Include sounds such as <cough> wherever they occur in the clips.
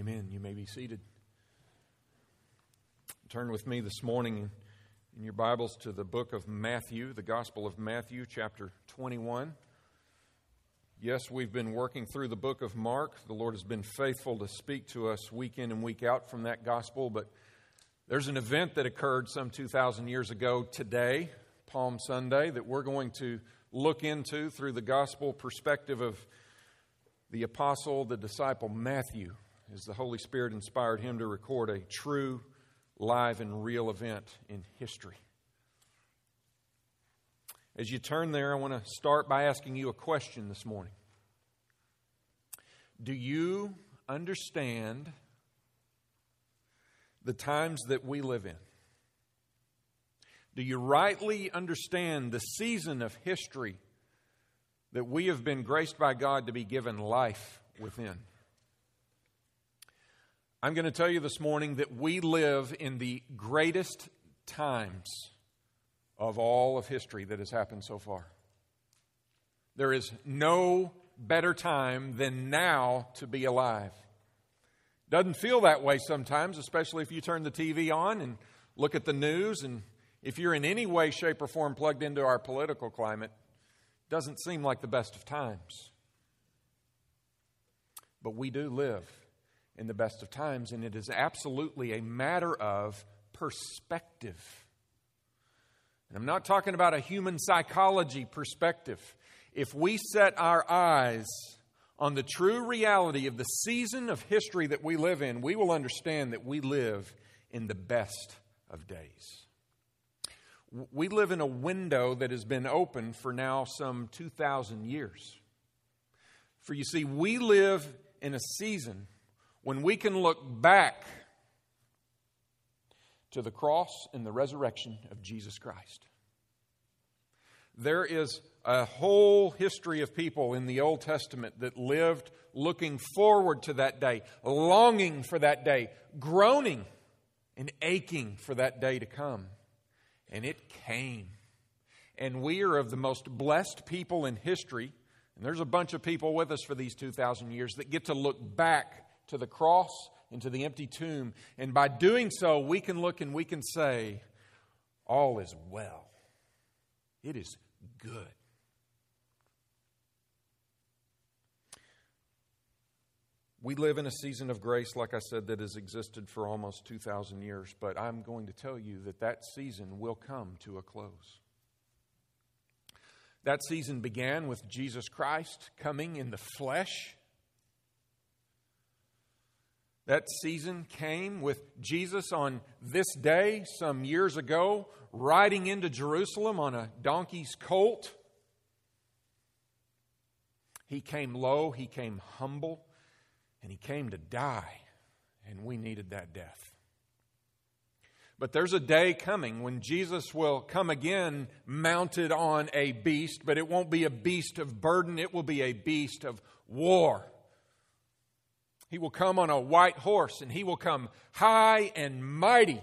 Amen. You may be seated. Turn with me this morning in your Bibles to the book of Matthew, the Gospel of Matthew, chapter 21. Yes, we've been working through the book of Mark. The Lord has been faithful to speak to us week in and week out from that gospel, but there's an event that occurred some 2,000 years ago today, Palm Sunday, that we're going to look into through the gospel perspective of the apostle, the disciple Matthew, as the Holy Spirit inspired him to record a true, live, and real event in history. As you turn there, I want to start by asking you a question this morning. Do you understand the times that we live in? Do you rightly understand the season of history that we have been graced by God to be given life within? I'm going to tell you this morning that we live in the greatest times of all of history that has happened so far. There is no better time than now to be alive. Doesn't feel that way sometimes, especially if you turn the TV on and look at the news and if you're in any way shape or form plugged into our political climate, doesn't seem like the best of times. But we do live in the best of times and it is absolutely a matter of perspective. And I'm not talking about a human psychology perspective. If we set our eyes on the true reality of the season of history that we live in, we will understand that we live in the best of days. We live in a window that has been open for now some 2,000 years. For you see, we live in a season when we can look back to the cross and the resurrection of Jesus Christ. There is a whole history of people in the Old Testament that lived looking forward to that day, longing for that day, groaning and aching for that day to come. And it came. And we are of the most blessed people in history. And there's a bunch of people with us for these 2,000 years that get to look back to the cross into the empty tomb. And by doing so, we can look and we can say, All is well. It is good. We live in a season of grace, like I said, that has existed for almost 2,000 years, but I'm going to tell you that that season will come to a close. That season began with Jesus Christ coming in the flesh that season came with Jesus on this day, some years ago, riding into Jerusalem on a donkey's colt. He came low, he came humble, and he came to die, and we needed that death. But there's a day coming when Jesus will come again mounted on a beast, but it won't be a beast of burden, it will be a beast of war. He will come on a white horse, and he will come high and mighty.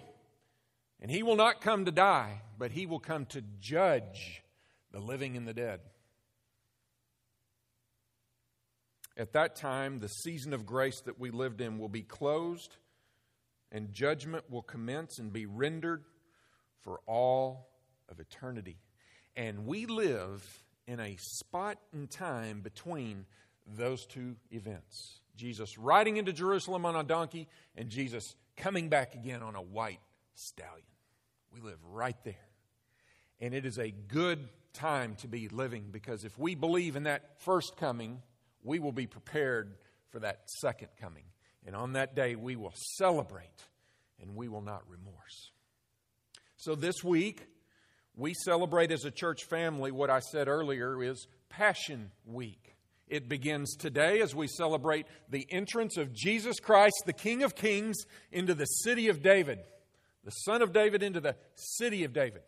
And he will not come to die, but he will come to judge the living and the dead. At that time, the season of grace that we lived in will be closed, and judgment will commence and be rendered for all of eternity. And we live in a spot in time between those two events. Jesus riding into Jerusalem on a donkey, and Jesus coming back again on a white stallion. We live right there. And it is a good time to be living because if we believe in that first coming, we will be prepared for that second coming. And on that day, we will celebrate and we will not remorse. So this week, we celebrate as a church family what I said earlier is Passion Week. It begins today as we celebrate the entrance of Jesus Christ, the King of Kings, into the city of David, the Son of David into the city of David.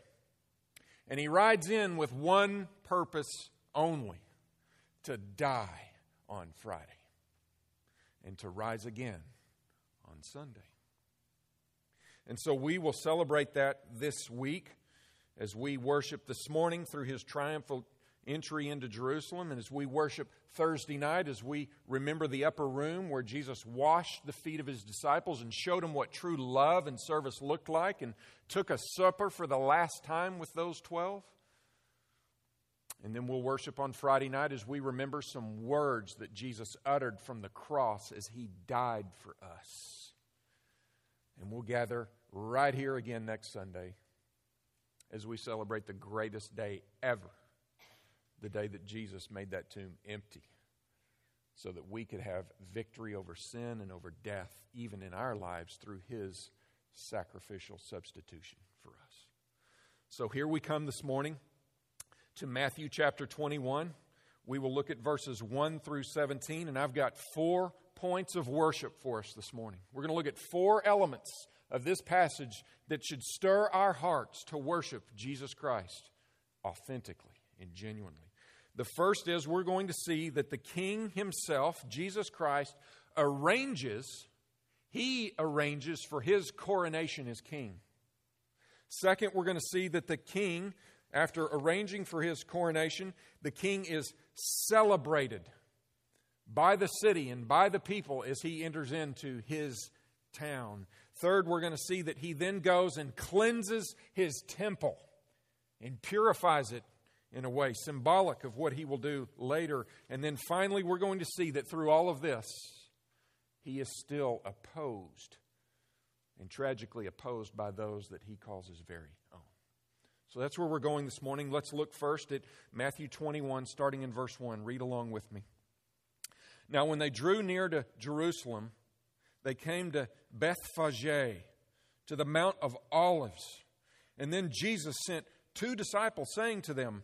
And he rides in with one purpose only to die on Friday and to rise again on Sunday. And so we will celebrate that this week as we worship this morning through his triumphal entry into Jerusalem. And as we worship Thursday night, as we remember the upper room where Jesus washed the feet of his disciples and showed them what true love and service looked like and took a supper for the last time with those 12. And then we'll worship on Friday night as we remember some words that Jesus uttered from the cross as he died for us. And we'll gather right here again next Sunday as we celebrate the greatest day ever the day that Jesus made that tomb empty so that we could have victory over sin and over death, even in our lives, through his sacrificial substitution for us. So here we come this morning to Matthew chapter 21. We will look at verses 1 through 17, and I've got four points of worship for us this morning. We're going to look at four elements of this passage that should stir our hearts to worship Jesus Christ authentically and genuinely. The first is we're going to see that the King himself, Jesus Christ, arranges, he arranges for his coronation as king. Second, we're going to see that the king after arranging for his coronation, the king is celebrated by the city and by the people as he enters into his town. Third, we're going to see that he then goes and cleanses his temple and purifies it in a way symbolic of what he will do later. And then finally, we're going to see that through all of this, he is still opposed and tragically opposed by those that he calls his very own. So that's where we're going this morning. Let's look first at Matthew 21, starting in verse 1. Read along with me. Now, when they drew near to Jerusalem, they came to Bethphage, to the Mount of Olives. And then Jesus sent two disciples, saying to them,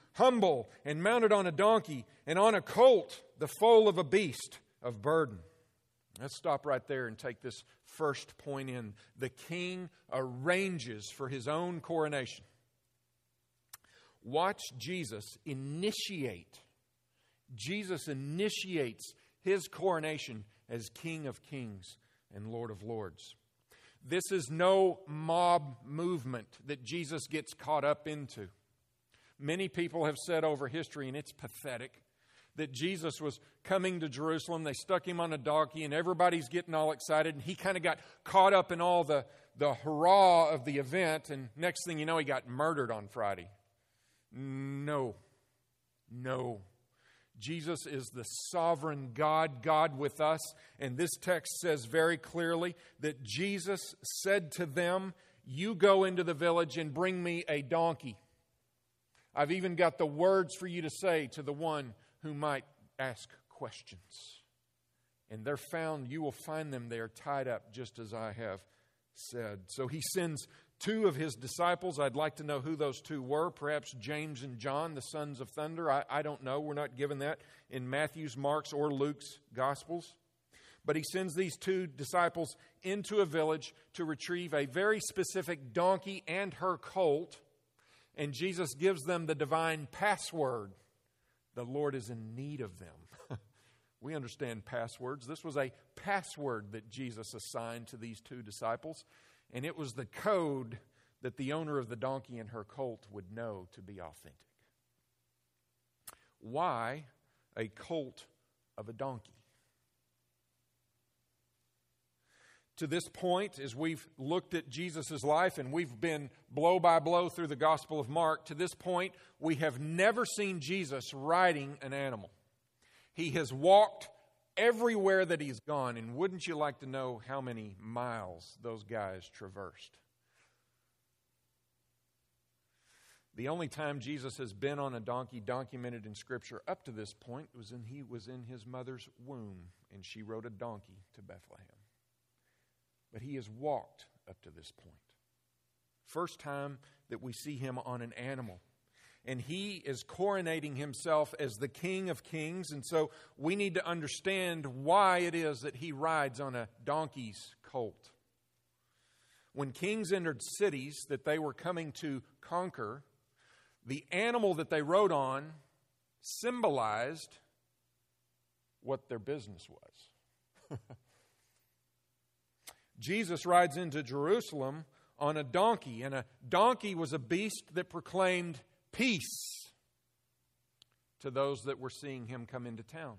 humble and mounted on a donkey, and on a colt, the foal of a beast of burden. Let's stop right there and take this first point in. The king arranges for his own coronation. Watch Jesus initiate. Jesus initiates his coronation as King of Kings and Lord of Lords. This is no mob movement that Jesus gets caught up into. Many people have said over history, and it's pathetic, that Jesus was coming to Jerusalem. They stuck him on a donkey, and everybody's getting all excited. And he kind of got caught up in all the, the hurrah of the event. And next thing you know, he got murdered on Friday. No. No. Jesus is the sovereign God, God with us. And this text says very clearly that Jesus said to them, You go into the village and bring me a donkey. I've even got the words for you to say to the one who might ask questions. And they're found, you will find them there tied up just as I have said. So he sends two of his disciples. I'd like to know who those two were. Perhaps James and John, the sons of thunder. I, I don't know. We're not given that in Matthew's, Mark's, or Luke's Gospels. But he sends these two disciples into a village to retrieve a very specific donkey and her colt. And Jesus gives them the divine password the Lord is in need of them. <laughs> we understand passwords. This was a password that Jesus assigned to these two disciples, and it was the code that the owner of the donkey and her colt would know to be authentic. Why a colt of a donkey? To this point, as we've looked at Jesus' life and we've been blow by blow through the Gospel of Mark, to this point, we have never seen Jesus riding an animal. He has walked everywhere that he's gone, and wouldn't you like to know how many miles those guys traversed? The only time Jesus has been on a donkey documented in Scripture up to this point was when he was in his mother's womb and she rode a donkey to Bethlehem but he has walked up to this point. First time that we see him on an animal. and he is coronating himself as the King of Kings. And so we need to understand why it is that he rides on a donkey's colt. When kings entered cities that they were coming to conquer, the animal that they rode on symbolized what their business was. <laughs> Jesus rides into Jerusalem on a donkey, and a donkey was a beast that proclaimed peace to those that were seeing him come into town.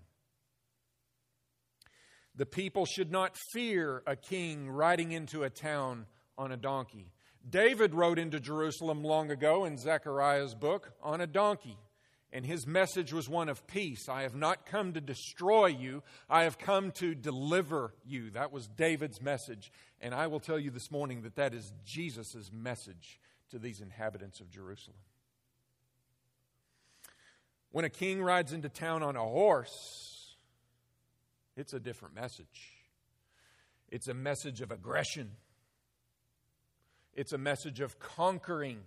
The people should not fear a king riding into a town on a donkey. David rode into Jerusalem long ago in Zechariah's book on a donkey, and his message was one of peace. I have not come to destroy you, I have come to deliver you. That was David's message. And I will tell you this morning that that is Jesus' message to these inhabitants of Jerusalem. When a king rides into town on a horse, it's a different message. It's a message of aggression, it's a message of conquering.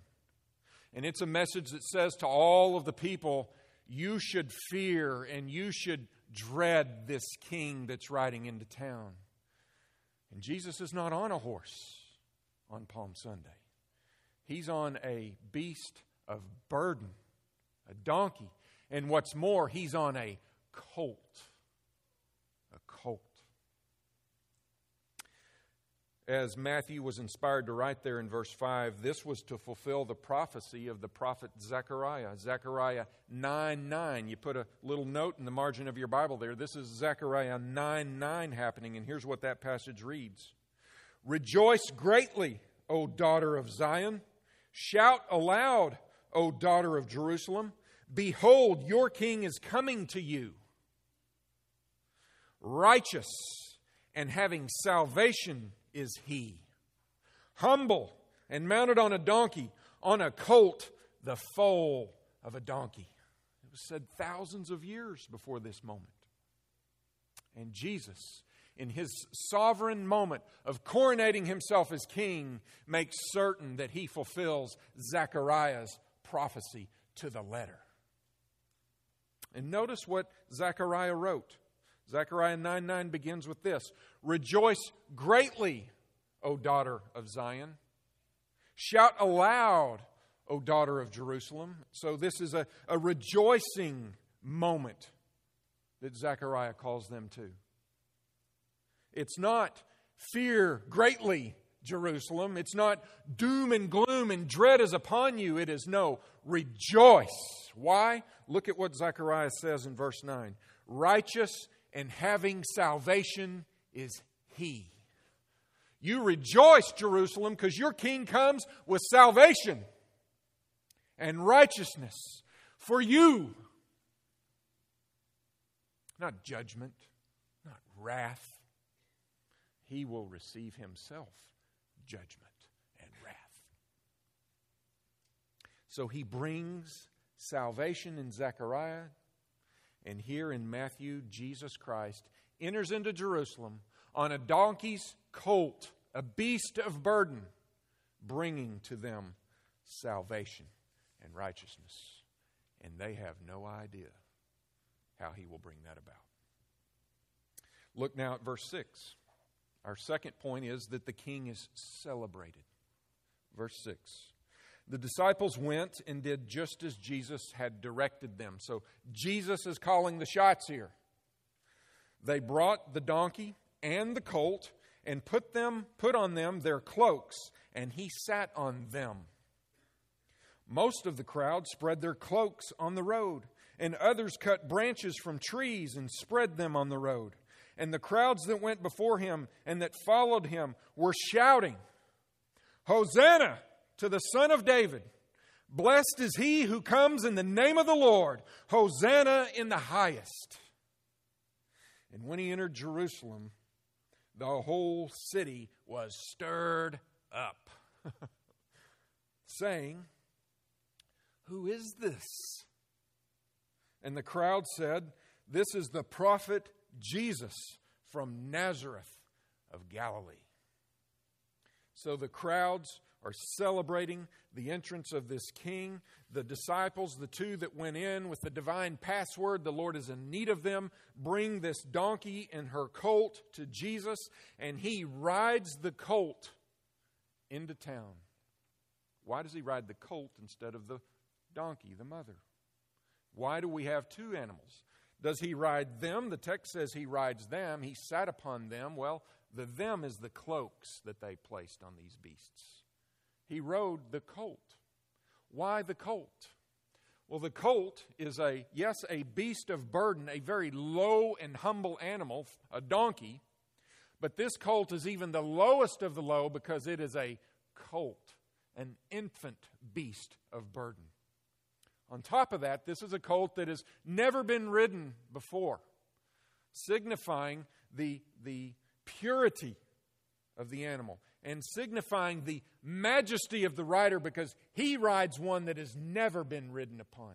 And it's a message that says to all of the people, you should fear and you should dread this king that's riding into town. And Jesus is not on a horse on Palm Sunday, he's on a beast of burden, a donkey. And what's more, he's on a colt. A colt. As Matthew was inspired to write there in verse 5, this was to fulfill the prophecy of the prophet Zechariah. Zechariah 9 9. You put a little note in the margin of your Bible there. This is Zechariah 9 9 happening, and here's what that passage reads Rejoice greatly, O daughter of Zion. Shout aloud, O daughter of Jerusalem. Behold, your king is coming to you, righteous and having salvation is he. Humble and mounted on a donkey, on a colt, the foal of a donkey. It was said thousands of years before this moment. And Jesus, in his sovereign moment of coronating himself as king, makes certain that he fulfills Zechariah's prophecy to the letter. And notice what Zechariah wrote. Zechariah 9 9 begins with this Rejoice greatly, O daughter of Zion. Shout aloud, O daughter of Jerusalem. So, this is a, a rejoicing moment that Zechariah calls them to. It's not fear greatly, Jerusalem. It's not doom and gloom and dread is upon you. It is no, rejoice. Why? Look at what Zechariah says in verse 9. Righteous and having salvation is he. You rejoice, Jerusalem, because your king comes with salvation and righteousness for you. Not judgment, not wrath. He will receive himself judgment and wrath. So he brings salvation in Zechariah, and here in Matthew, Jesus Christ enters into Jerusalem on a donkey's colt, a beast of burden, bringing to them salvation and righteousness. And they have no idea how he will bring that about. Look now at verse 6. Our second point is that the king is celebrated. Verse 6. The disciples went and did just as Jesus had directed them. So Jesus is calling the shots here. They brought the donkey and the colt and put them put on them their cloaks and he sat on them. Most of the crowd spread their cloaks on the road and others cut branches from trees and spread them on the road. And the crowds that went before him and that followed him were shouting, Hosanna to the Son of David! Blessed is he who comes in the name of the Lord! Hosanna in the highest! And when he entered Jerusalem, the whole city was stirred up, <laughs> saying, Who is this? And the crowd said, This is the prophet Jesus from Nazareth of Galilee. So the crowds are celebrating the entrance of this king. The disciples, the two that went in with the divine password, the Lord is in need of them, bring this donkey and her colt to Jesus, and he rides the colt into town. Why does he ride the colt instead of the donkey, the mother? Why do we have two animals? Does he ride them? The text says he rides them. He sat upon them. Well, the them is the cloaks that they placed on these beasts. He rode the colt. Why the colt? Well, the colt is a, yes, a beast of burden, a very low and humble animal, a donkey. But this colt is even the lowest of the low because it is a colt, an infant beast of burden. On top of that, this is a colt that has never been ridden before, signifying the, the purity of the animal and signifying the majesty of the rider because he rides one that has never been ridden upon.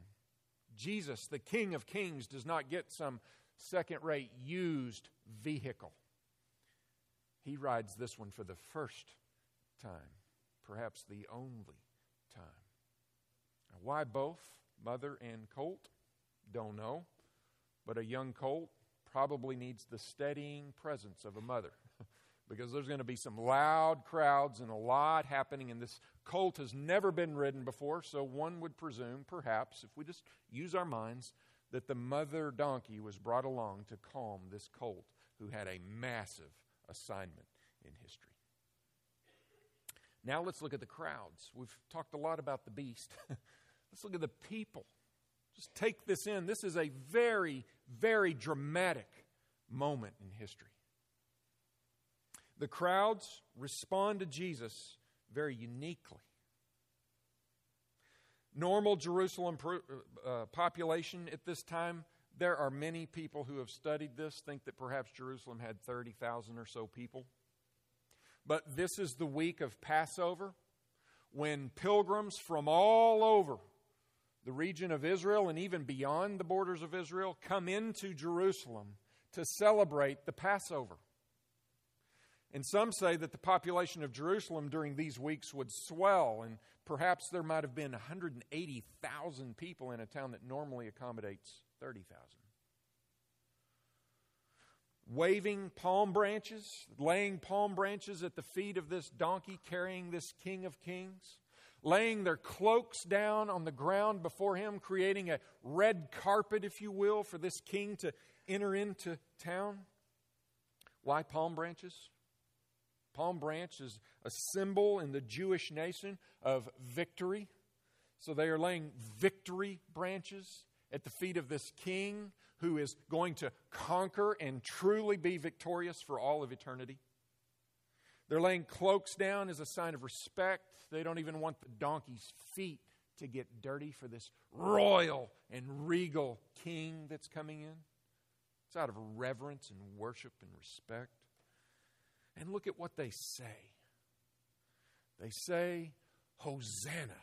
Jesus, the King of Kings, does not get some second rate used vehicle. He rides this one for the first time, perhaps the only time. Now, why both? mother and colt? Don't know. But a young colt probably needs the steadying presence of a mother because there's going to be some loud crowds and a lot happening, and this colt has never been ridden before, so one would presume, perhaps, if we just use our minds, that the mother donkey was brought along to calm this colt who had a massive assignment in history. Now let's look at the crowds. We've talked a lot about the beast. <laughs> Let's look at the people. Just take this in. This is a very, very dramatic moment in history. The crowds respond to Jesus very uniquely. Normal Jerusalem uh, population at this time, there are many people who have studied this, think that perhaps Jerusalem had 30,000 or so people. But this is the week of Passover when pilgrims from all over the region of Israel and even beyond the borders of Israel come into Jerusalem to celebrate the Passover. And some say that the population of Jerusalem during these weeks would swell, and perhaps there might have been 180,000 people in a town that normally accommodates 30,000. Waving palm branches, laying palm branches at the feet of this donkey carrying this King of Kings laying their cloaks down on the ground before him, creating a red carpet, if you will, for this king to enter into town. Why palm branches? Palm branch is a symbol in the Jewish nation of victory. So they are laying victory branches at the feet of this king who is going to conquer and truly be victorious for all of eternity. They're laying cloaks down as a sign of respect. They don't even want the donkey's feet to get dirty for this royal and regal king that's coming in. It's out of reverence and worship and respect. And look at what they say. They say, Hosanna.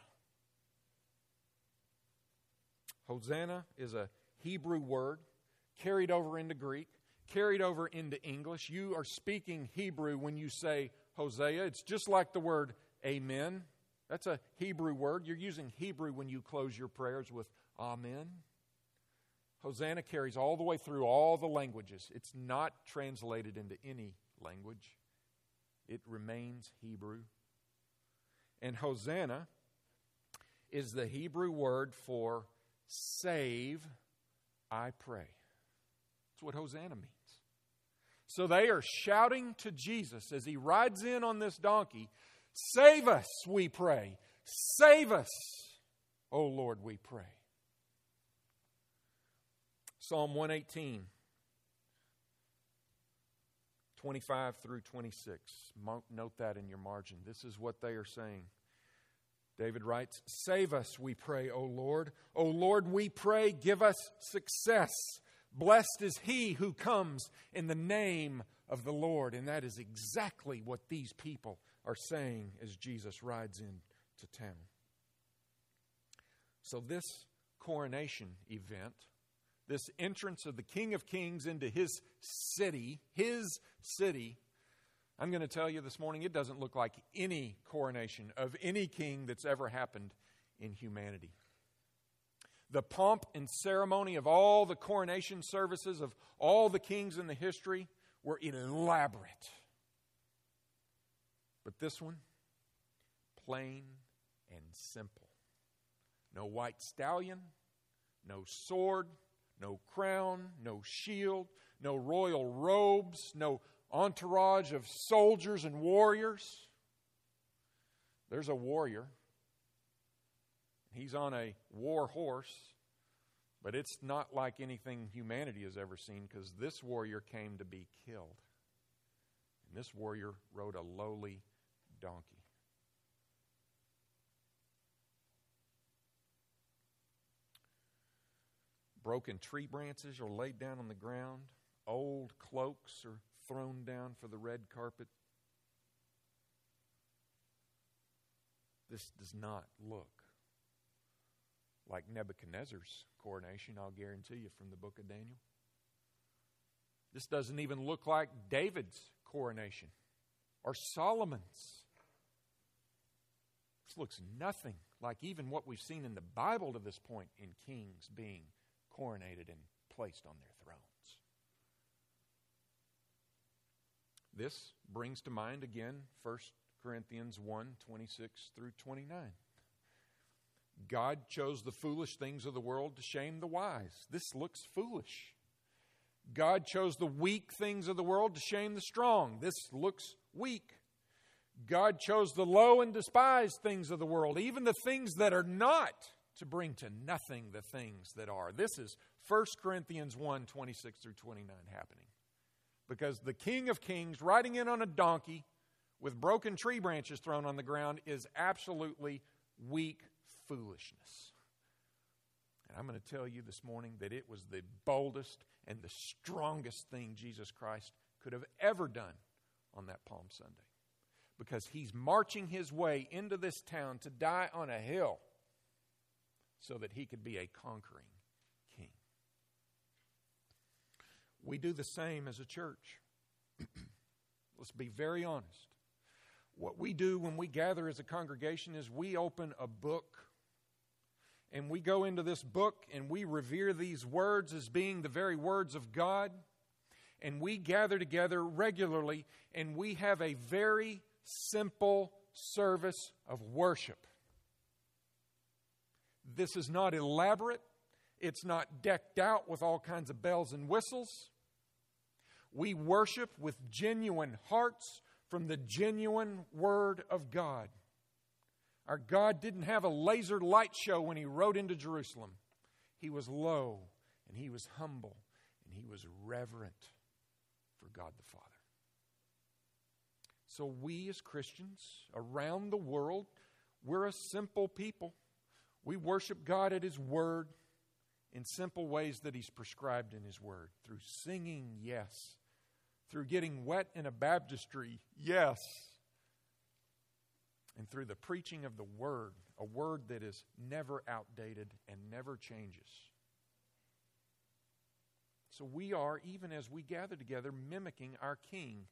Hosanna is a Hebrew word carried over into Greek carried over into English. You are speaking Hebrew when you say Hosanna. It's just like the word amen. That's a Hebrew word. You're using Hebrew when you close your prayers with amen. Hosanna carries all the way through all the languages. It's not translated into any language, it remains Hebrew. And Hosanna is the Hebrew word for save, I pray. That's what Hosanna means. So they are shouting to Jesus as he rides in on this donkey Save us, we pray. Save us, O Lord, we pray. Psalm 118, 25 through 26. Note that in your margin. This is what they are saying. David writes, Save us, we pray, O Lord. O Lord, we pray, give us success. Blessed is he who comes in the name of the Lord. And that is exactly what these people are saying as Jesus rides into town. So, this coronation event, this entrance of the King of Kings into his city, his city, I'm going to tell you this morning, it doesn't look like any coronation of any king that's ever happened in humanity. The pomp and ceremony of all the coronation services of all the kings in the history were elaborate. But this one, plain and simple. No white stallion, no sword, no crown, no shield, no royal robes, no entourage of soldiers and warriors. There's a warrior. He's on a war horse, but it's not like anything humanity has ever seen because this warrior came to be killed. And this warrior rode a lowly donkey. Broken tree branches are laid down on the ground. Old cloaks are thrown down for the red carpet. This does not look like Nebuchadnezzar's coronation, I'll guarantee you from the book of Daniel. This doesn't even look like David's coronation or Solomon's. This looks nothing like even what we've seen in the Bible to this point in kings being coronated and placed on their thrones. This brings to mind again 1 Corinthians 1 26 through 29. God chose the foolish things of the world to shame the wise. This looks foolish. God chose the weak things of the world to shame the strong. This looks weak. God chose the low and despised things of the world, even the things that are not, to bring to nothing the things that are. This is 1 Corinthians 1 26 through 29 happening because the King of Kings riding in on a donkey with broken tree branches thrown on the ground is absolutely weak foolishness. And I'm going to tell you this morning that it was the boldest and the strongest thing Jesus Christ could have ever done on that Palm Sunday. Because he's marching his way into this town to die on a hill so that he could be a conquering king. We do the same as a church. <clears throat> Let's be very honest. What we do when we gather as a congregation is we open a book and we go into this book and we revere these words as being the very words of God. And we gather together regularly and we have a very simple service of worship. This is not elaborate. It's not decked out with all kinds of bells and whistles. We worship with genuine hearts from the genuine Word of God. Our God didn't have a laser light show when He rode into Jerusalem. He was low and He was humble and He was reverent for God the Father. So, we as Christians around the world, we're a simple people. We worship God at His Word in simple ways that He's prescribed in His Word through singing, yes, through getting wet in a baptistry, yes, and through the preaching of the Word, a Word that is never outdated and never changes. So we are, even as we gather together, mimicking our King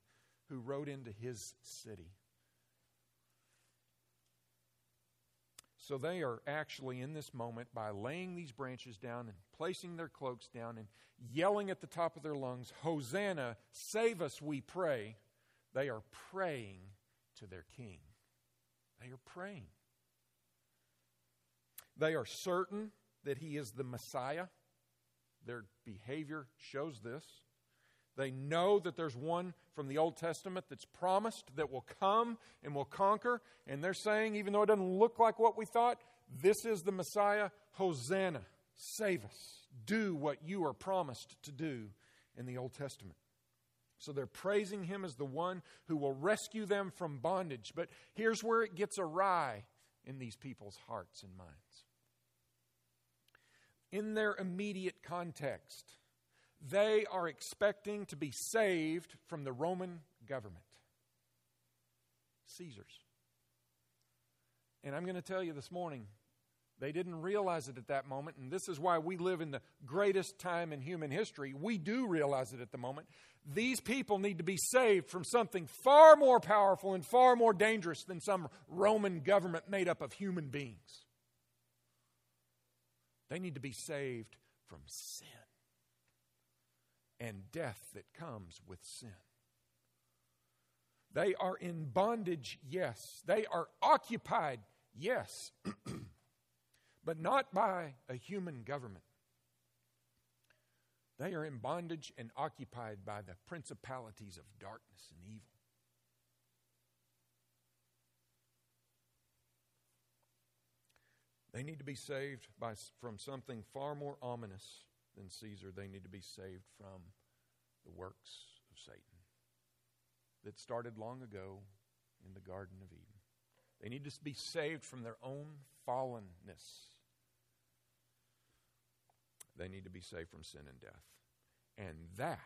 who rode into his city. So they are actually in this moment by laying these branches down and placing their cloaks down and yelling at the top of their lungs, Hosanna, save us, we pray. They are praying to their king. They are praying. They are certain that he is the Messiah. Their behavior shows this. They know that there's one from the Old Testament that's promised that will come and will conquer. And they're saying, even though it doesn't look like what we thought, this is the Messiah. Hosanna, save us. Do what you are promised to do in the Old Testament. So they're praising him as the one who will rescue them from bondage. But here's where it gets awry in these people's hearts and minds. In their immediate context, they are expecting to be saved from the Roman government, Caesar's. And I'm going to tell you this morning They didn't realize it at that moment, and this is why we live in the greatest time in human history. We do realize it at the moment. These people need to be saved from something far more powerful and far more dangerous than some Roman government made up of human beings. They need to be saved from sin and death that comes with sin. They are in bondage, yes. They are occupied, yes. <clears throat> but not by a human government. They are in bondage and occupied by the principalities of darkness and evil. They need to be saved by, from something far more ominous than Caesar. They need to be saved from the works of Satan that started long ago in the Garden of Eden. They need to be saved from their own fallenness. They need to be saved from sin and death. And that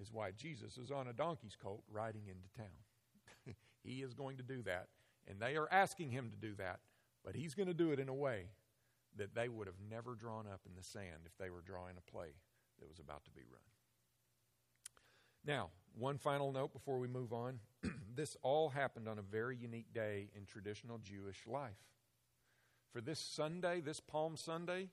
is why Jesus is on a donkey's colt riding into town. <laughs> he is going to do that. And they are asking him to do that. But he's going to do it in a way that they would have never drawn up in the sand if they were drawing a play that was about to be run. Now, one final note before we move on. <clears throat> this all happened on a very unique day in traditional Jewish life. For this Sunday, this Palm Sunday,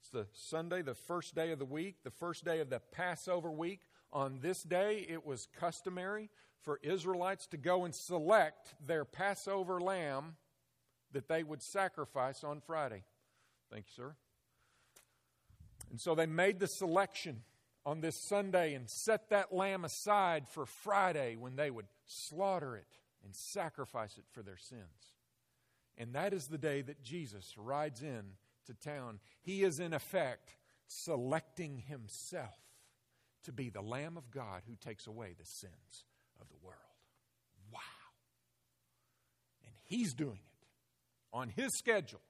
it's the Sunday, the first day of the week, the first day of the Passover week. On this day, it was customary for Israelites to go and select their Passover lamb that they would sacrifice on Friday. Thank you, sir. And so they made the selection on this Sunday and set that lamb aside for Friday when they would slaughter it and sacrifice it for their sins. And that is the day that Jesus rides in to town, he is in effect selecting himself to be the Lamb of God who takes away the sins of the world. Wow. And he's doing it on his schedule.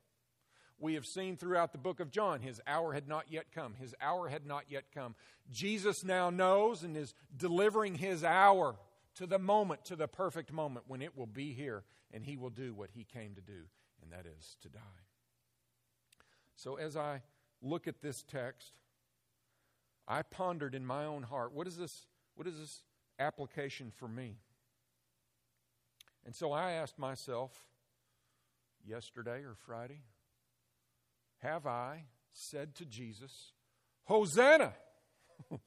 We have seen throughout the book of John, his hour had not yet come. His hour had not yet come. Jesus now knows and is delivering his hour to the moment, to the perfect moment when it will be here and he will do what he came to do, and that is to die. So as I look at this text, I pondered in my own heart, what is this, what is this application for me? And so I asked myself yesterday or Friday, have I said to Jesus, Hosanna! <laughs>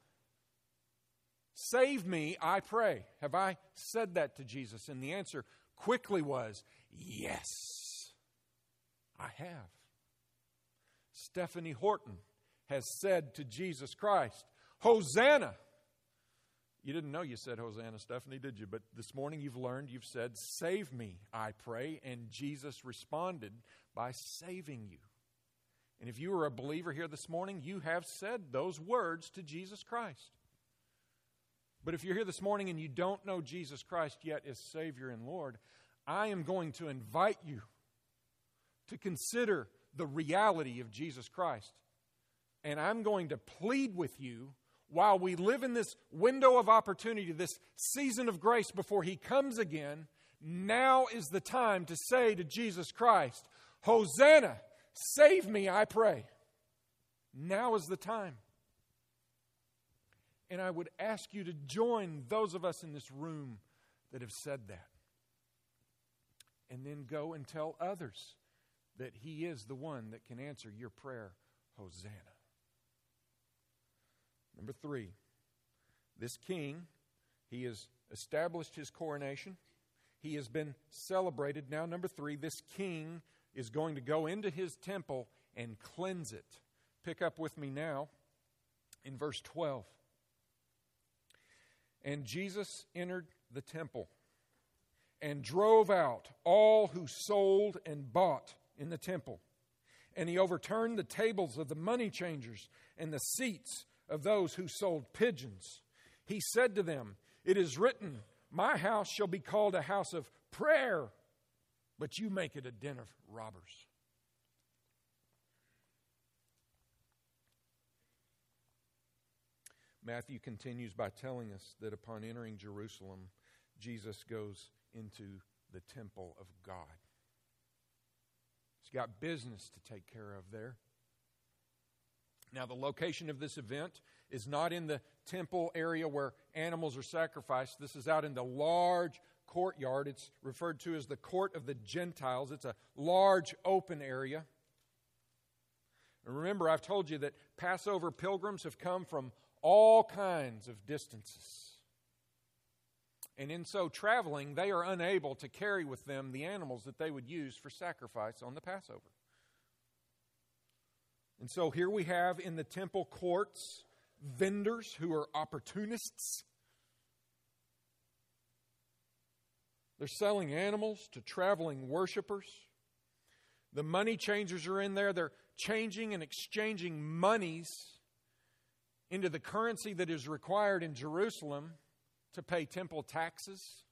Save me, I pray. Have I said that to Jesus? And the answer quickly was, Yes, I have. Stephanie Horton has said to Jesus Christ, Hosanna. You didn't know you said Hosanna, Stephanie, did you? But this morning you've learned, you've said, Save me, I pray. And Jesus responded by saving you. And if you are a believer here this morning, you have said those words to Jesus Christ. But if you're here this morning and you don't know Jesus Christ yet as Savior and Lord, I am going to invite you to consider the reality of Jesus Christ. And I'm going to plead with you while we live in this window of opportunity, this season of grace before He comes again. Now is the time to say to Jesus Christ, Hosanna, save me, I pray. Now is the time. And I would ask you to join those of us in this room that have said that. And then go and tell others that He is the one that can answer your prayer, Hosanna. Number three, this king, he has established his coronation. He has been celebrated. Now, number three, this king is going to go into his temple and cleanse it. Pick up with me now in verse 12. And Jesus entered the temple and drove out all who sold and bought in the temple. And he overturned the tables of the money changers and the seats of those who sold pigeons. He said to them, It is written, My house shall be called a house of prayer, but you make it a den of robbers. Matthew continues by telling us that upon entering Jerusalem, Jesus goes into the temple of God. He's got business to take care of there. Now, the location of this event is not in the temple area where animals are sacrificed. This is out in the large courtyard. It's referred to as the court of the Gentiles. It's a large open area. And remember, I've told you that Passover pilgrims have come from all kinds of distances. And in so traveling, they are unable to carry with them the animals that they would use for sacrifice on the Passover. And so here we have in the temple courts vendors who are opportunists. They're selling animals to traveling worshipers. The money changers are in there. They're changing and exchanging monies into the currency that is required in Jerusalem to pay temple taxes,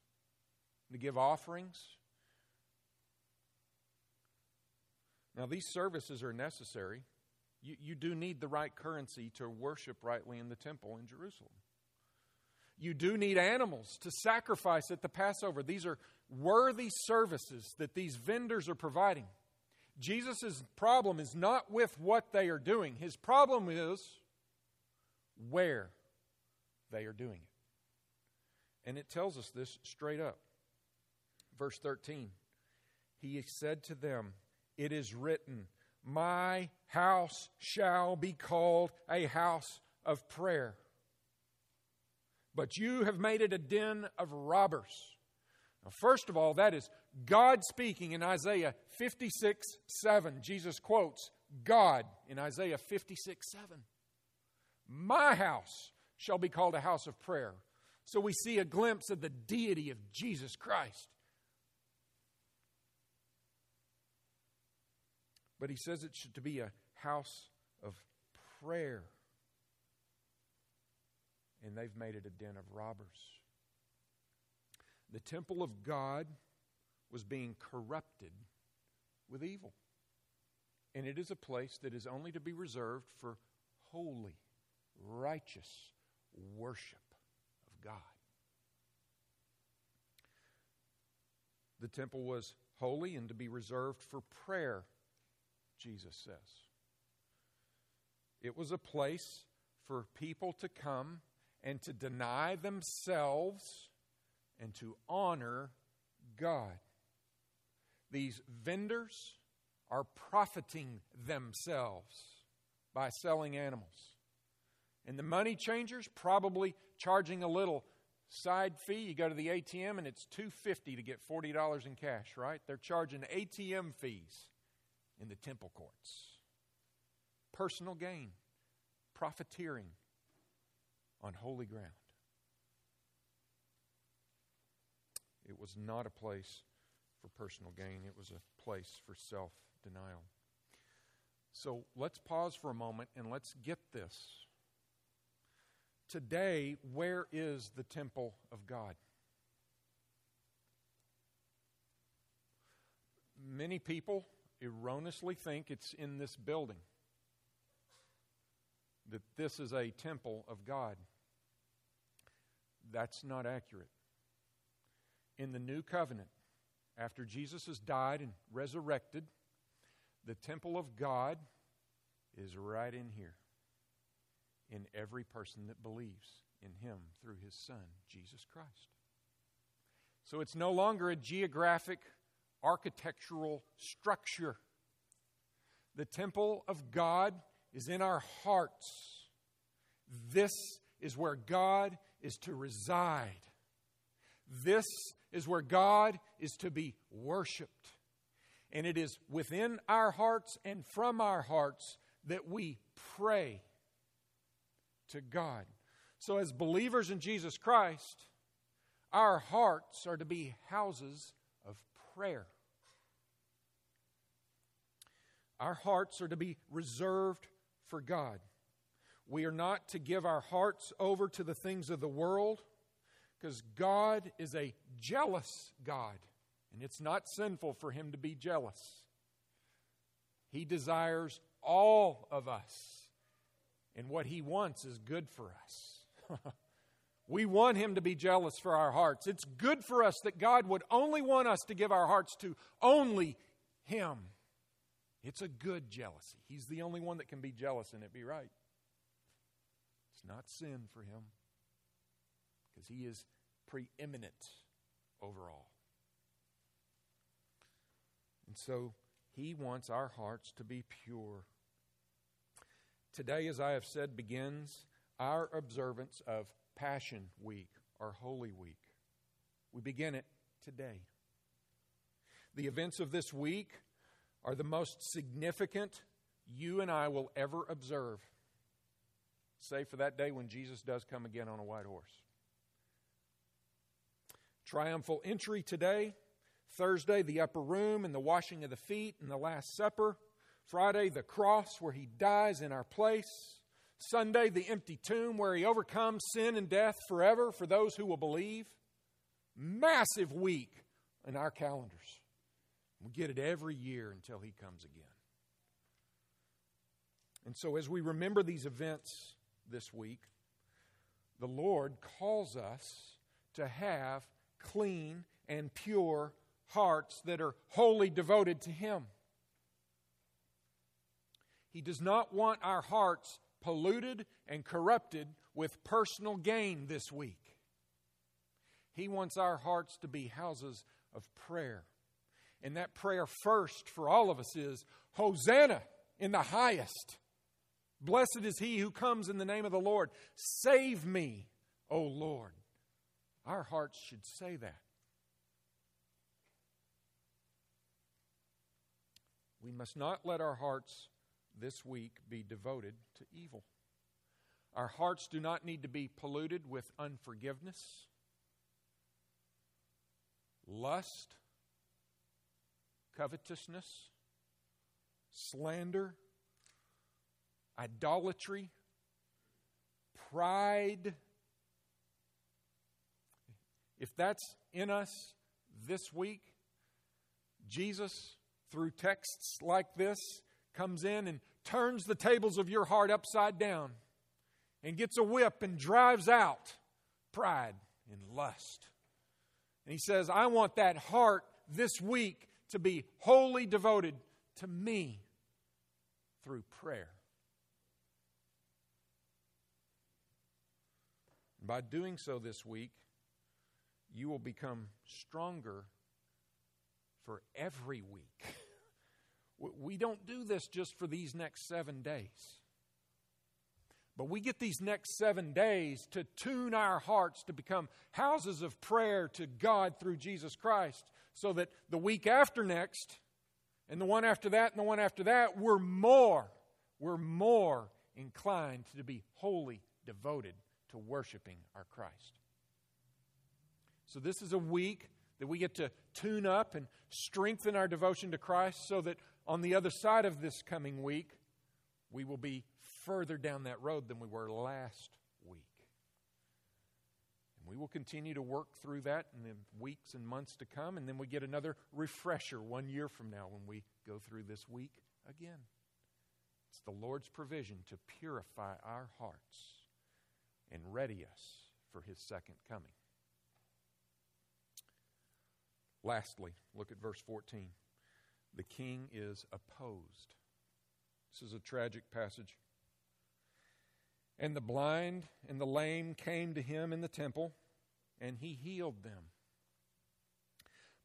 to give offerings. Now, these services are necessary. You, you do need the right currency to worship rightly in the temple in Jerusalem. You do need animals to sacrifice at the Passover. These are worthy services that these vendors are providing. Jesus' problem is not with what they are doing, his problem is where they are doing it. And it tells us this straight up. Verse 13 He said to them, It is written, My house shall be called a house of prayer. But you have made it a den of robbers. Now, first of all, that is God speaking in Isaiah 56 7. Jesus quotes God in Isaiah 56 7. My house shall be called a house of prayer. So we see a glimpse of the deity of Jesus Christ. But he says it should to be a house of prayer. And they've made it a den of robbers. The temple of God was being corrupted with evil. And it is a place that is only to be reserved for holy, righteous worship of God. The temple was holy and to be reserved for prayer, Jesus says. It was a place for people to come and to deny themselves and to honor God. These vendors are profiting themselves by selling animals. And the money changers probably charging a little side fee. You go to the ATM and it's 250 to get $40 in cash, right? They're charging ATM fees in the temple courts. Personal gain, profiteering on holy ground. It was not a place for personal gain, it was a place for self denial. So let's pause for a moment and let's get this. Today, where is the temple of God? Many people erroneously think it's in this building, that this is a temple of God. That's not accurate in the new covenant, after Jesus has died and resurrected, the temple of God is right in here in every person that believes in him through his son, Jesus Christ. So it's no longer a geographic architectural structure. The temple of God is in our hearts. This is where God is to reside. This is where God is to be worshiped. And it is within our hearts and from our hearts that we pray to God. So, as believers in Jesus Christ, our hearts are to be houses of prayer. Our hearts are to be reserved for God. We are not to give our hearts over to the things of the world because God is a jealous God, and it's not sinful for Him to be jealous. He desires all of us, and what He wants is good for us. <laughs> we want Him to be jealous for our hearts. It's good for us that God would only want us to give our hearts to only Him. It's a good jealousy. He's the only one that can be jealous and it be right. It's not sin for him because he is preeminent over all. And so he wants our hearts to be pure. Today, as I have said, begins our observance of Passion Week or Holy Week. We begin it today. The events of this week are the most significant you and I will ever observe, save for that day when Jesus does come again on a white horse. Triumphal entry today. Thursday, the upper room and the washing of the feet and the Last Supper. Friday, the cross where he dies in our place. Sunday, the empty tomb where he overcomes sin and death forever for those who will believe. Massive week in our calendars. We get it every year until he comes again. And so, as we remember these events this week, the Lord calls us to have clean and pure hearts that are wholly devoted to Him. He does not want our hearts polluted and corrupted with personal gain this week. He wants our hearts to be houses of prayer. And that prayer first for all of us is Hosanna in the highest. Blessed is he who comes in the name of the Lord. Save me, O Lord. Our hearts should say that. We must not let our hearts this week be devoted to evil. Our hearts do not need to be polluted with unforgiveness, lust, covetousness, slander, idolatry, pride. If that's in us this week, Jesus, through texts like this, comes in and turns the tables of your heart upside down and gets a whip and drives out pride and lust. And he says, I want that heart this week to be wholly devoted to me through prayer. By doing so this week, you will become stronger for every week. We don't do this just for these next seven days. But we get these next seven days to tune our hearts to become houses of prayer to God through Jesus Christ, so that the week after next, and the one after that, and the one after that, we're more, we're more inclined to be wholly devoted to worshiping our Christ. So, this is a week that we get to tune up and strengthen our devotion to Christ so that on the other side of this coming week, we will be further down that road than we were last week. And we will continue to work through that in the weeks and months to come, and then we get another refresher one year from now when we go through this week again. It's the Lord's provision to purify our hearts and ready us for His second coming. Lastly, look at verse 14 the king is opposed. This is a tragic passage. And the blind and the lame came to him in the temple, and he healed them.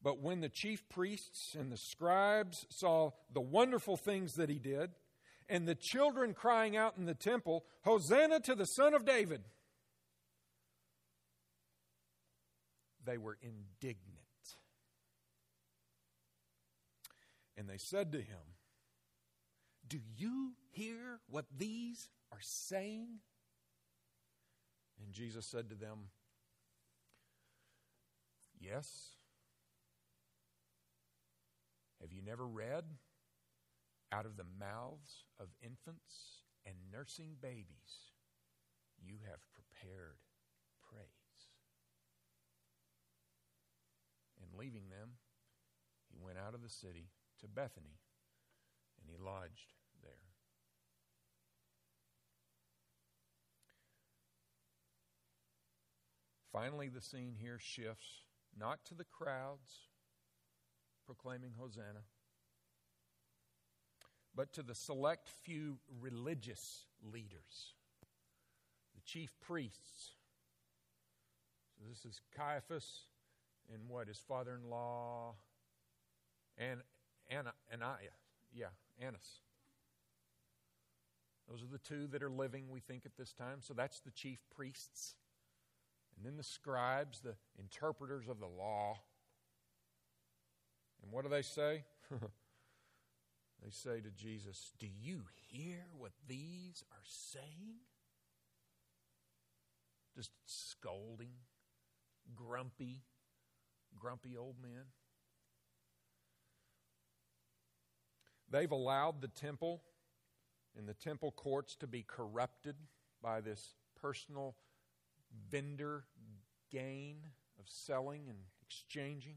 But when the chief priests and the scribes saw the wonderful things that he did, and the children crying out in the temple, Hosanna to the Son of David, they were indignant. And they said to him, Do you hear what these are saying? And Jesus said to them, Yes. Have you never read? Out of the mouths of infants and nursing babies, you have prepared praise. Leaving them, he went out of the city to Bethany, and he lodged there. Finally, the scene here shifts not to the crowds proclaiming Hosanna, but to the select few religious leaders, the chief priests. So this is Caiaphas and what his father-in-law and Anna, Ananiah, yeah, Annas. Those are the two that are living, we think, at this time. So that's the chief priests. And then the scribes, the interpreters of the law. And what do they say? <laughs> they say to Jesus, Do you hear what these are saying? Just scolding, grumpy, grumpy old men. They've allowed the temple and the temple courts to be corrupted by this personal vendor gain of selling and exchanging.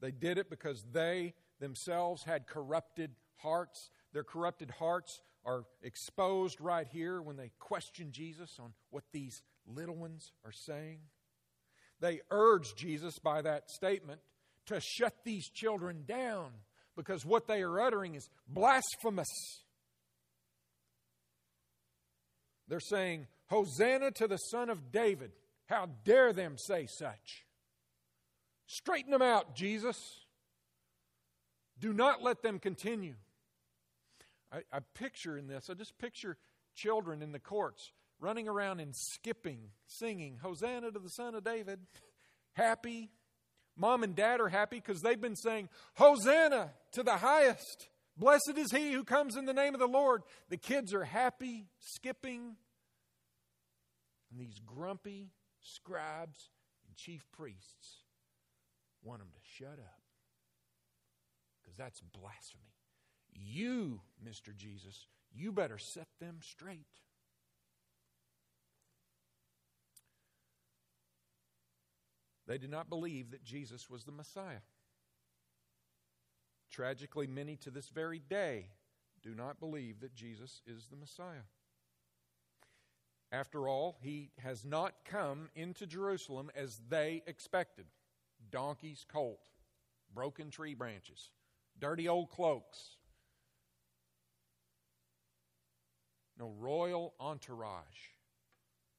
They did it because they themselves had corrupted hearts. Their corrupted hearts are exposed right here when they question Jesus on what these little ones are saying. They urge Jesus by that statement to shut these children down because what they are uttering is blasphemous. They're saying, Hosanna to the Son of David. How dare them say such? Straighten them out, Jesus. Do not let them continue. I, I, picture in this, I just picture children in the courts running around and skipping, singing, Hosanna to the Son of David. Happy. Mom and dad are happy because they've been saying, Hosanna to the highest. Blessed is he who comes in the name of the Lord. The kids are happy, skipping. And these grumpy scribes and chief priests want them to shut up because that's blasphemy. You, Mr. Jesus, you better set them straight. They did not believe that Jesus was the Messiah. Tragically, many to this very day do not believe that Jesus is the Messiah. After all, he has not come into Jerusalem as they expected donkeys, colt, broken tree branches, dirty old cloaks. No royal entourage.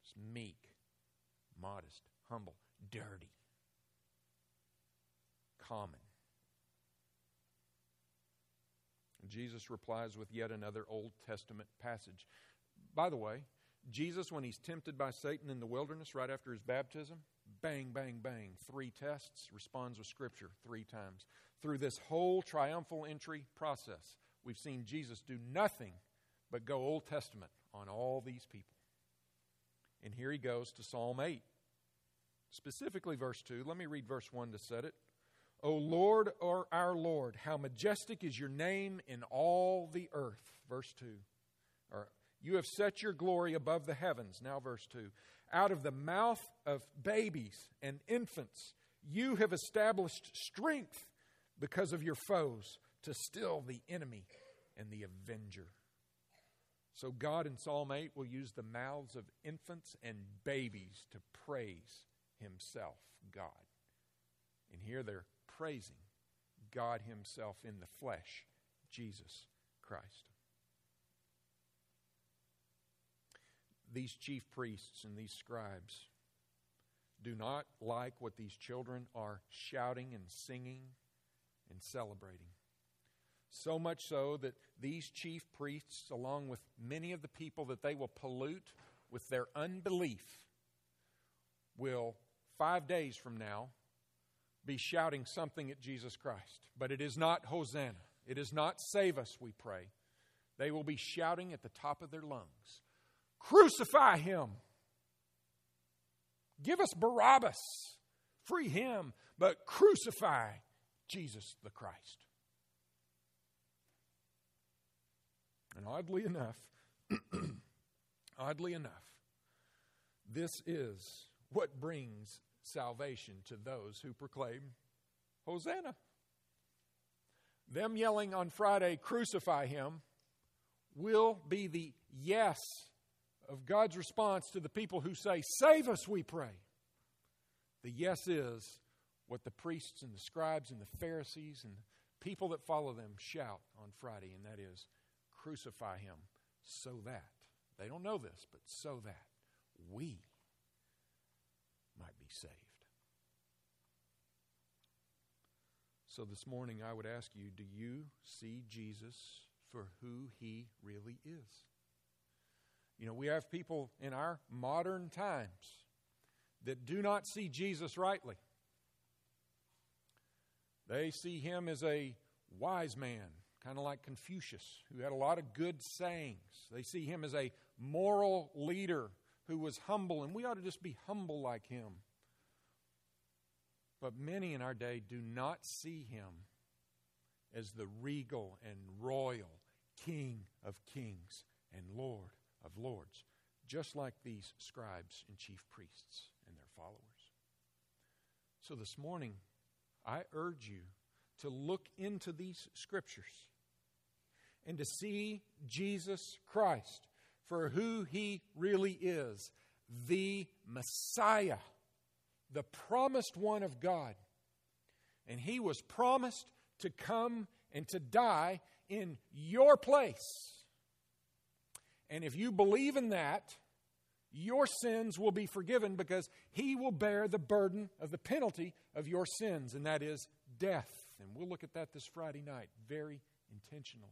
It's meek, modest, humble, dirty, common. Jesus replies with yet another Old Testament passage. By the way, Jesus, when he's tempted by Satan in the wilderness right after his baptism, bang, bang, bang, three tests, responds with Scripture three times. Through this whole triumphal entry process, we've seen Jesus do nothing but go Old Testament on all these people. And here he goes to Psalm 8, specifically verse 2. Let me read verse 1 to set it. O Lord, or our Lord, how majestic is your name in all the earth. Verse 2. Or you have set your glory above the heavens. Now, verse 2. Out of the mouth of babies and infants, you have established strength because of your foes to still the enemy and the avenger. So, God in Psalm 8 will use the mouths of infants and babies to praise Himself, God. And here they're praising God Himself in the flesh, Jesus Christ. these chief priests and these scribes do not like what these children are shouting and singing and celebrating. So much so that these chief priests, along with many of the people that they will pollute with their unbelief, will, five days from now, be shouting something at Jesus Christ. But it is not Hosanna. It is not save us, we pray. They will be shouting at the top of their lungs Crucify him. Give us Barabbas. Free him, but crucify Jesus the Christ. And oddly enough, <clears throat> oddly enough, this is what brings salvation to those who proclaim Hosanna. Them yelling on Friday, crucify him, will be the yes of God's response to the people who say, Save us, we pray. The yes is what the priests and the scribes and the Pharisees and people that follow them shout on Friday, and that is, crucify him so that, they don't know this, but so that we saved. So this morning, I would ask you do you see Jesus for who he really is? You know, we have people in our modern times that do not see Jesus rightly. They see him as a wise man, kind of like Confucius, who had a lot of good sayings. They see him as a moral leader who was humble, and we ought to just be humble like him. But many in our day do not see him as the regal and royal King of kings and Lord of lords, just like these scribes and chief priests and their followers. So this morning, I urge you to look into these scriptures and to see Jesus Christ for who he really is the Messiah, the promised one of God. And he was promised to come and to die in your place. And if you believe in that, your sins will be forgiven because he will bear the burden of the penalty of your sins, and that is death. And we'll look at that this Friday night very intentionally.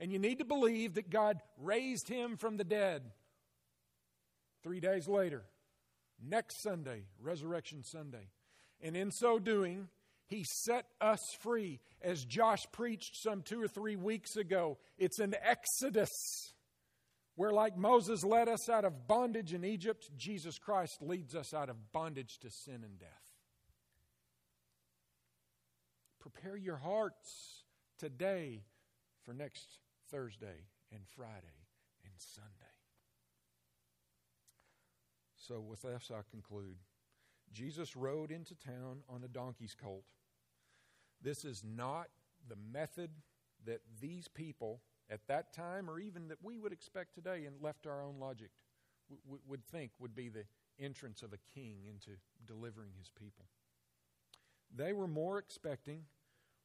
And you need to believe that God raised him from the dead three days later, next Sunday, Resurrection Sunday. And in so doing, he set us free. As Josh preached some two or three weeks ago, it's an exodus where, like Moses led us out of bondage in Egypt, Jesus Christ leads us out of bondage to sin and death. Prepare your hearts today for next Thursday and Friday and Sunday. So, with this, I conclude. Jesus rode into town on a donkey's colt. This is not the method that these people at that time, or even that we would expect today, and left our own logic, would think would be the entrance of a king into delivering his people. They were more expecting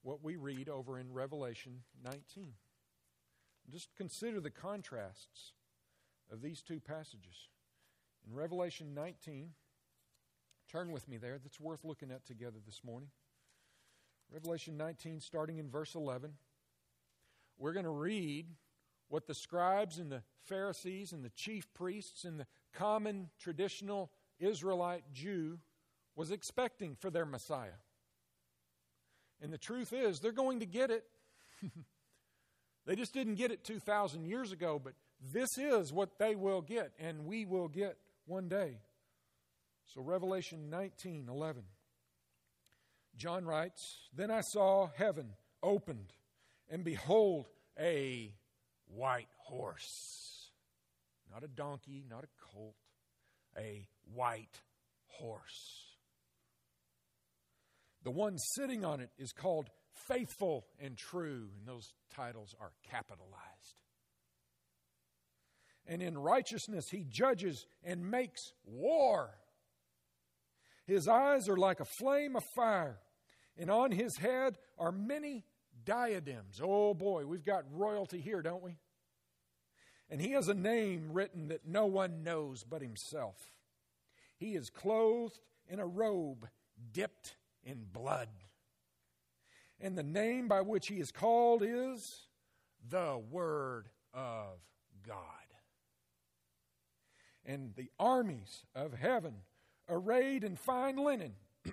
what we read over in Revelation 19. Just consider the contrasts of these two passages. In Revelation 19, turn with me there, that's worth looking at together this morning. Revelation 19, starting in verse 11 we're going to read what the scribes and the Pharisees and the chief priests and the common traditional Israelite Jew was expecting for their Messiah. And the truth is, they're going to get it. <laughs> they just didn't get it 2,000 years ago, but this is what they will get, and we will get one day. So, Revelation 19 11. John writes, Then I saw heaven opened and behold, a white horse. Not a donkey, not a colt, a white horse. The one sitting on it is called faithful and true, and those titles are capitalized. And in righteousness he judges and makes war. His eyes are like a flame of fire, and on his head are many diadems. Oh boy, we've got royalty here, don't we? And he has a name written that no one knows but himself. He is clothed in a robe dipped in blood. And the name by which he is called is the Word of God. And the armies of heaven, arrayed in fine linen, <clears throat>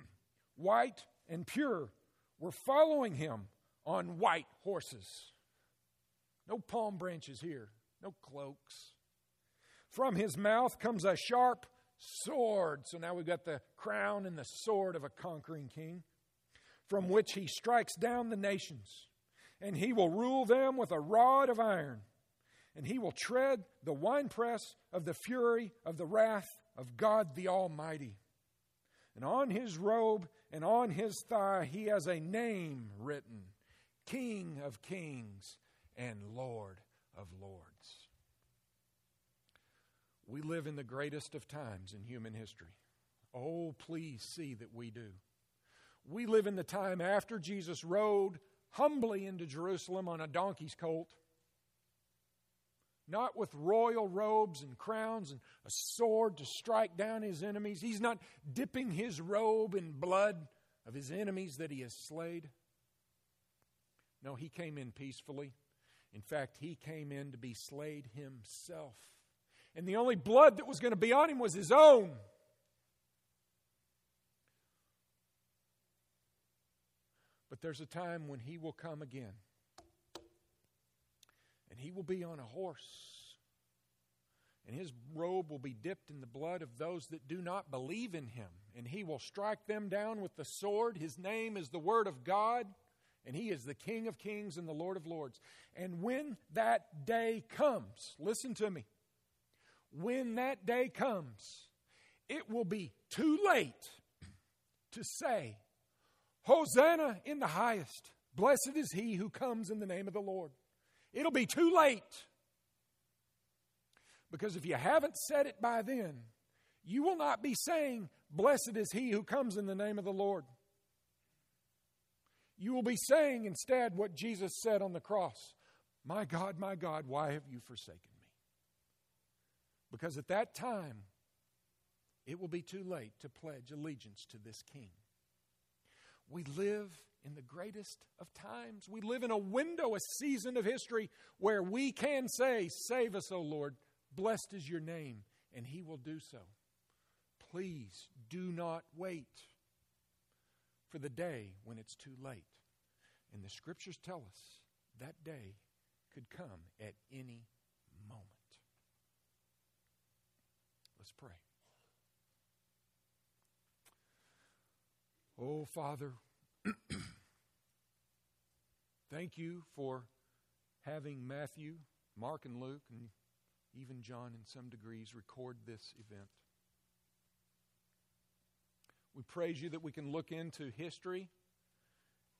white and pure, were following him on white horses. No palm branches here, no cloaks. From his mouth comes a sharp sword. So now we've got the crown and the sword of a conquering king, from which he strikes down the nations. And he will rule them with a rod of iron. And he will tread the winepress of the fury of the wrath of God the Almighty. And on his robe and on his thigh he has a name written King of kings and Lord of lords. We live in the greatest of times in human history. Oh, please see that we do. We live in the time after Jesus rode humbly into Jerusalem on a donkey's colt, not with royal robes and crowns and a sword to strike down his enemies. He's not dipping his robe in blood of his enemies that he has slayed. No, he came in peacefully. In fact, he came in to be slayed himself. And the only blood that was going to be on him was his own. But there's a time when he will come again. And he will be on a horse. And his robe will be dipped in the blood of those that do not believe in him. And he will strike them down with the sword. His name is the Word of God and he is the King of kings and the Lord of lords. And when that day comes, listen to me, when that day comes, it will be too late to say, Hosanna in the highest. Blessed is he who comes in the name of the Lord. It'll be too late. Because if you haven't said it by then, you will not be saying, Blessed is he who comes in the name of the Lord you will be saying instead what Jesus said on the cross My God, my God, why have you forsaken me? Because at that time, it will be too late to pledge allegiance to this king. We live in the greatest of times. We live in a window, a season of history where we can say, Save us, O Lord. Blessed is your name, and he will do so. Please do not wait for the day when it's too late. And the scriptures tell us that day could come at any moment. Let's pray. Oh, Father, thank you for having Matthew, Mark, and Luke, and even John in some degrees record this event. We praise you that we can look into history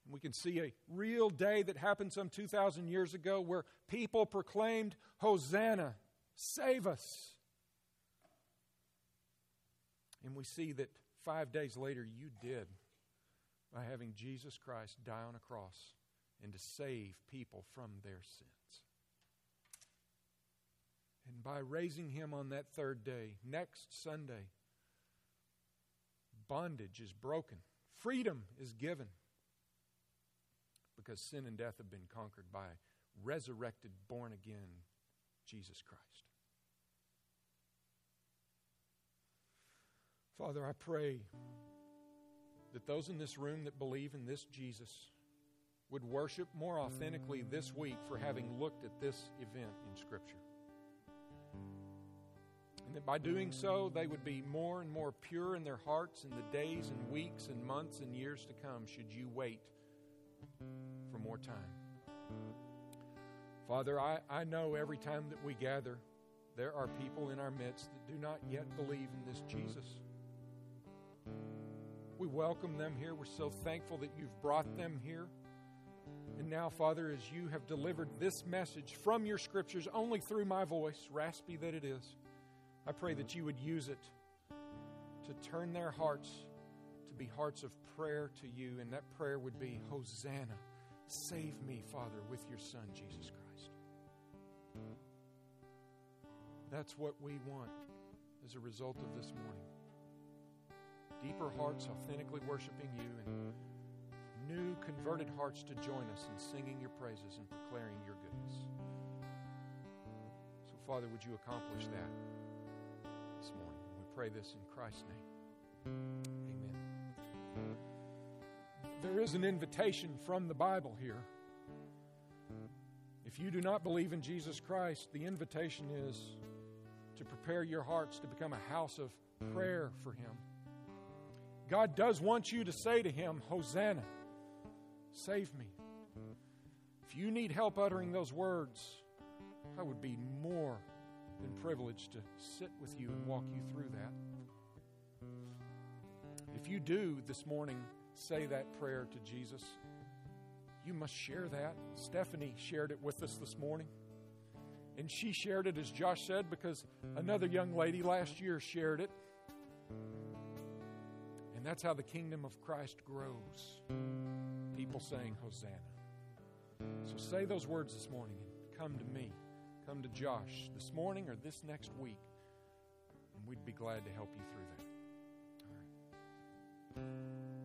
and we can see a real day that happened some 2,000 years ago where people proclaimed, Hosanna, save us. And we see that five days later you did by having Jesus Christ die on a cross and to save people from their sins. And by raising him on that third day, next Sunday, bondage is broken, freedom is given because sin and death have been conquered by resurrected, born again Jesus Christ. Father, I pray that those in this room that believe in this Jesus would worship more authentically this week for having looked at this event in Scripture. And that by doing so, they would be more and more pure in their hearts in the days and weeks and months and years to come, should you wait for more time. Father, I, I know every time that we gather, there are people in our midst that do not yet believe in this Jesus. We welcome them here. We're so thankful that you've brought them here. And now, Father, as you have delivered this message from your scriptures only through my voice, raspy that it is, I pray that you would use it to turn their hearts to be hearts of prayer to you, and that prayer would be Hosanna. Save me, Father, with your Son, Jesus Christ. That's what we want as a result of this morning. Deeper hearts authentically worshiping you, and new converted hearts to join us in singing your praises and proclaiming your goodness. So, Father, would you accomplish that this morning? We pray this in Christ's name. Amen. There is an invitation from the Bible here. If you do not believe in Jesus Christ, the invitation is to prepare your hearts to become a house of prayer for Him. God does want you to say to Him, Hosanna, save me. If you need help uttering those words, I would be more than privileged to sit with you and walk you through that. If you do this morning say that prayer to Jesus, you must share that. Stephanie shared it with us this morning. And she shared it, as Josh said, because another young lady last year shared it. And that's how the kingdom of Christ grows. People saying, Hosanna. So say those words this morning and come to me. Come to Josh this morning or this next week, and we'd be glad to help you through that. All right.